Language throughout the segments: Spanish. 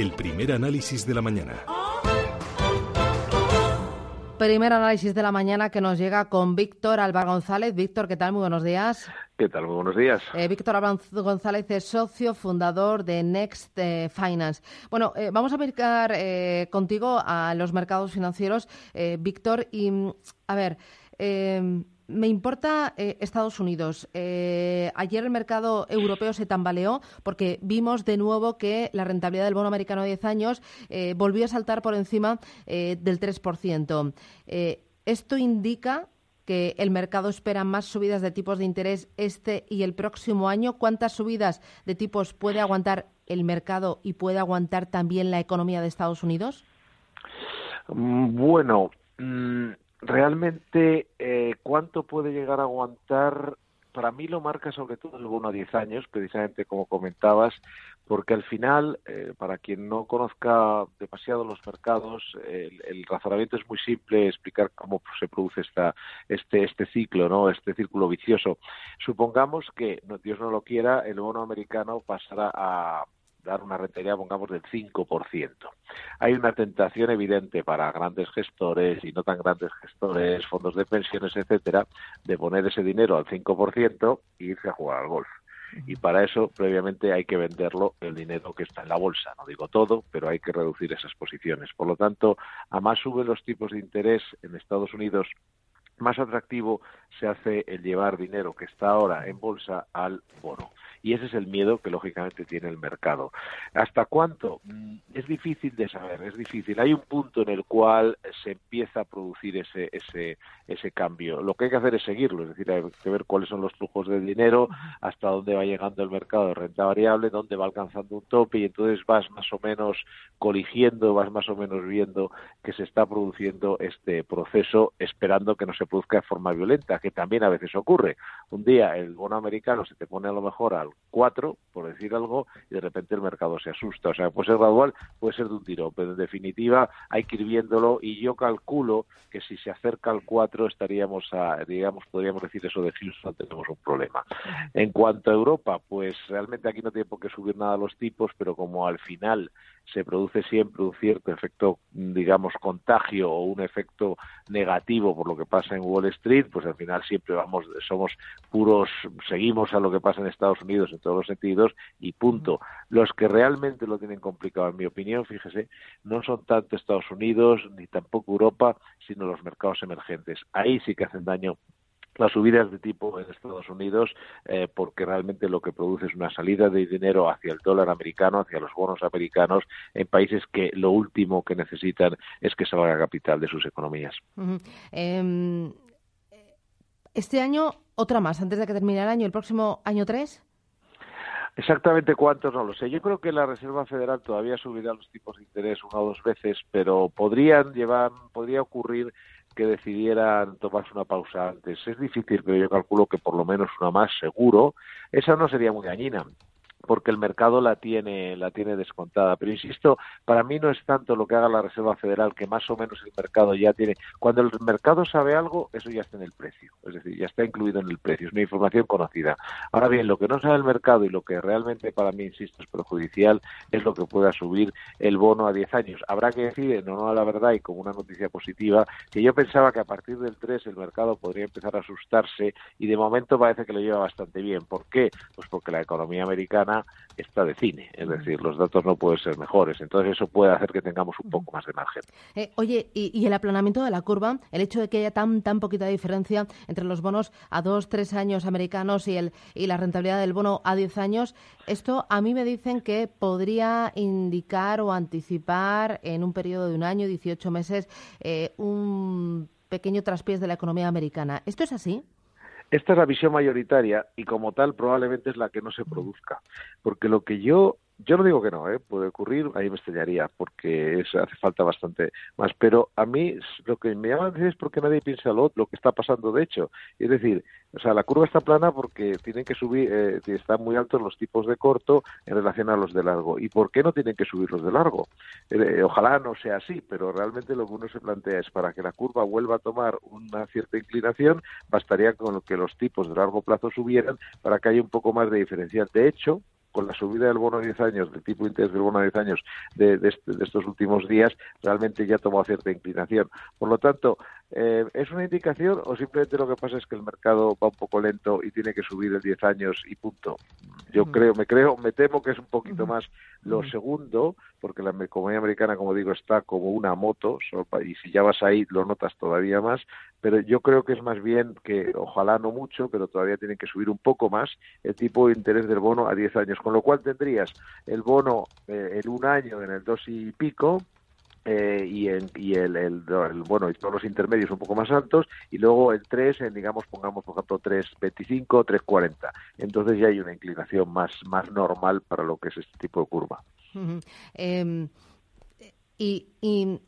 el primer análisis de la mañana. Primer análisis de la mañana que nos llega con Víctor Alba González. Víctor, ¿qué tal? Muy buenos días. ¿Qué tal? Muy buenos días. Eh, Víctor Alba González es socio fundador de Next eh, Finance. Bueno, eh, vamos a aplicar contigo a los mercados financieros, Víctor, y a ver me importa eh, Estados Unidos. Eh, ayer el mercado europeo se tambaleó porque vimos de nuevo que la rentabilidad del bono americano de 10 años eh, volvió a saltar por encima del 3%. esto indica que el mercado espera más subidas de tipos de interés este y el próximo año. ¿Cuántas subidas de tipos puede aguantar el mercado y puede aguantar también la economía de Estados Unidos? Mm, bueno, mm, realmente eh, cuánto puede llegar a aguantar para mí lo marca sobre todo el bono a 10 años, precisamente como comentabas, porque al final, eh, para quien no conozca demasiado los mercados, el, razonamiento es muy simple, explicar cómo se produce esta, este, este ciclo, ¿no? este círculo vicioso. Supongamos que, Dios no lo quiera, el bono americano pasará a dar una rentabilidad, pongamos, del 5%. Hay una tentación evidente para grandes gestores y no tan grandes gestores, fondos de pensiones, etcétera, de poner ese dinero al 5% e irse a jugar al golf. Y para eso, previamente, hay que venderlo el dinero que está en la bolsa. No digo todo, pero hay que reducir esas posiciones. Por lo tanto, a más suben los tipos de interés en Estados Unidos más atractivo se hace el llevar dinero que está ahora en bolsa al bono y ese es el miedo que lógicamente tiene el mercado. ¿Hasta cuánto? Mm, es difícil de saber, es difícil. Hay un punto en el cual se empieza a producir ese, ese, ese cambio. Lo que hay que hacer es seguirlo, es decir, hay que ver cuáles son los flujos de dinero, hasta dónde va llegando el mercado de renta variable, dónde va alcanzando un tope y entonces vas más o menos coligiendo, vas más o menos viendo que se está produciendo este proceso esperando que no se produzca de forma violenta, que también a veces ocurre. Un día el bono americano se te pone a lo mejor al 4, por decir algo, y de repente el mercado se asusta. O sea, puede ser gradual, puede ser de un tiro, pero en definitiva hay que ir viéndolo y yo calculo que si se acerca al 4 estaríamos a, digamos, podríamos decir eso de Houston, tenemos un problema. En cuanto a Europa, pues realmente aquí no tiene por qué subir nada los tipos, pero como al final se produce siempre un cierto efecto, digamos, contagio o un efecto negativo por lo que pasa en Wall Street, pues al final siempre vamos, somos puros, seguimos a lo que pasa en Estados Unidos en todos los sentidos y punto. Los que realmente lo tienen complicado, en mi opinión, fíjese, no son tanto Estados Unidos ni tampoco Europa, sino los mercados emergentes. Ahí sí que hacen daño las subidas de tipo en Estados Unidos eh, porque realmente lo que produce es una salida de dinero hacia el dólar americano, hacia los bonos americanos en países que lo último que necesitan es que salga capital de sus economías. Em, este año, otra más, antes de que termine el año, el próximo año tres. Exactamente cuántos no lo sé. Yo creo que la Reserva Federal todavía subirá los tipos de interés una o dos veces, pero podrían llevar, podría ocurrir que decidieran tomarse una pausa antes. Es difícil, pero yo calculo que por lo menos una más seguro. Esa no sería muy dañina porque el mercado la tiene la tiene descontada. Pero insisto para mí no es tanto lo que haga la Reserva Federal que más o menos el mercado ya tiene. Cuando el mercado sabe algo eso ya está en el precio. Es decir ya está incluido en el precio es una información conocida. Ahora bien lo que no sabe el mercado y lo que realmente para mí insisto es perjudicial es lo que pueda subir el bono a 10 años. Habrá que decir en honor a la verdad y como una noticia positiva que yo pensaba que a partir del 3 el mercado podría empezar a asustarse y de momento parece que lo lleva bastante bien. ¿por qué? pues porque la economía americana está de cine, es decir, los datos no pueden ser mejores, entonces eso puede hacer que tengamos un poco más de margen. Eh, oye, y, el aplanamiento de la curva, el hecho de que haya tan tan poquita diferencia entre los bonos a dos, tres años americanos y, el, y la rentabilidad del bono a diez años, esto a mí me dicen que podría indicar o anticipar en un periodo de un año, 18 meses, eh, un pequeño traspiés de la economía americana. ¿Esto es así? Esta es la visión mayoritaria y como tal probablemente es la que no se produzca, porque lo que yo yo no digo que no, ¿eh? puede ocurrir, ahí me extrañaría, porque hace falta bastante más. Pero a mí lo que me llama la atención es porque nadie piensa lo, que está pasando de hecho. Es decir, o sea, la curva está plana porque tienen que subir, eh, están muy altos los tipos de corto en relación a los de largo. ¿Y por qué no tienen que subir los de largo? Eh, ojalá no sea así, pero realmente lo que uno se plantea es para que la curva vuelva a tomar una cierta inclinación, bastaría con que los tipos de largo plazo subieran para que haya un poco más de diferencial. De hecho, con la subida del bono a 10 años, del tipo de interés del bono a 10 años de, este, de, estos últimos días, realmente ya tomó cierta inclinación. Por lo tanto, eh, ¿es una indicación o simplemente lo que pasa es que el mercado va un poco lento y tiene que subir el 10 años y punto? Yo creo, me creo, me temo que es un poquito más lo segundo, porque la economía americana, como digo, está como una moto, y si ya vas ahí lo notas todavía más, pero yo creo que es más bien que, ojalá no mucho, pero todavía tienen que subir un poco más el tipo de interés del bono a 10 años, con lo cual tendrías el bono eh, en un año en el dos y pico, eh, y, y el, bueno y todos los intermedios un poco más altos y luego el 3 en digamos pongamos por ejemplo 3.25 3.40 entonces ya hay una inclinación más más normal para lo que es este tipo de curva em, y,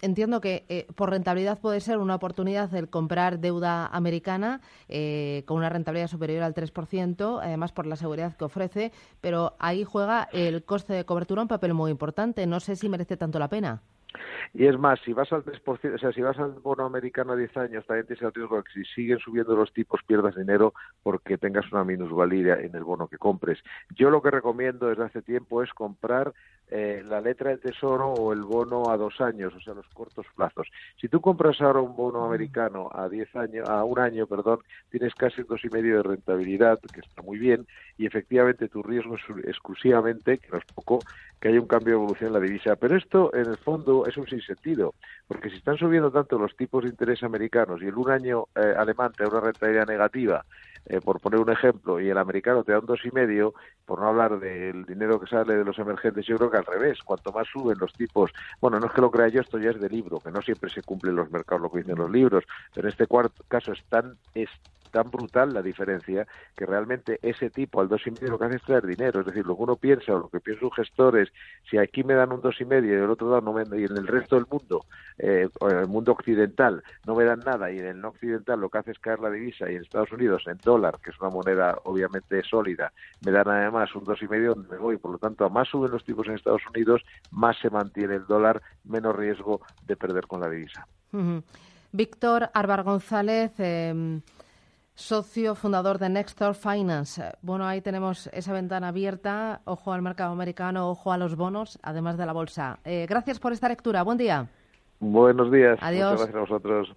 entiendo que eh, por rentabilidad puede ser una oportunidad el comprar deuda americana eh, con una rentabilidad superior al 3%, además por la seguridad que ofrece, pero ahí juega el coste de cobertura un papel muy importante. No sé si merece tanto la pena. Y es más, si vas al 3%, o sea, si vas al bono americano a 10 años, también tienes el riesgo de que si siguen subiendo los tipos pierdas dinero porque tengas una minusvalía en el bono que compres. Yo lo que recomiendo desde hace tiempo es comprar eh, la letra del tesoro o el bono a dos años, o sea, los cortos plazos. Si tú compras ahora un bono americano a 10 años, a un año, perdón, tienes casi dos y medio de rentabilidad, que está muy bien, y efectivamente tu riesgo es exclusivamente, que no es poco, que haya un cambio de evolución en la divisa. Pero esto, en el fondo, es un sinsentido, porque si están subiendo tanto los tipos de interés americanos y el un año eh, alemán te da una rentabilidad negativa, eh, por poner un ejemplo, y el americano te da un dos y medio, por no hablar del dinero que sale de los emergentes, yo creo que al revés, cuanto más suben los tipos, bueno, no es que lo crea yo, esto ya es de libro, que no siempre se cumplen los mercados lo que dicen los libros, pero en este cuarto caso es tan, es tan brutal la diferencia que realmente ese tipo al dos y medio lo que hace es traer dinero, es decir, lo que uno piensa o lo que piensa un gestor es si aquí me dan un dos y medio y el otro lado no me y en el resto del mundo, eh, en el mundo occidental no me dan nada y en el no occidental lo que hace es caer la divisa y en Estados Unidos en dólar, que es una moneda obviamente sólida, me dan además un dos y medio donde me voy, por lo tanto a más suben los tipos en Estados Unidos, más se mantiene el dólar, menos riesgo de perder con la divisa. Víctor Arbar González, eh, socio fundador de Nextor Finance. Bueno, ahí tenemos esa ventana abierta. Ojo al mercado americano, ojo a los bonos, además de la bolsa. Eh, gracias por esta lectura. Buen día. Buenos días. Adiós. Muchas gracias a vosotros.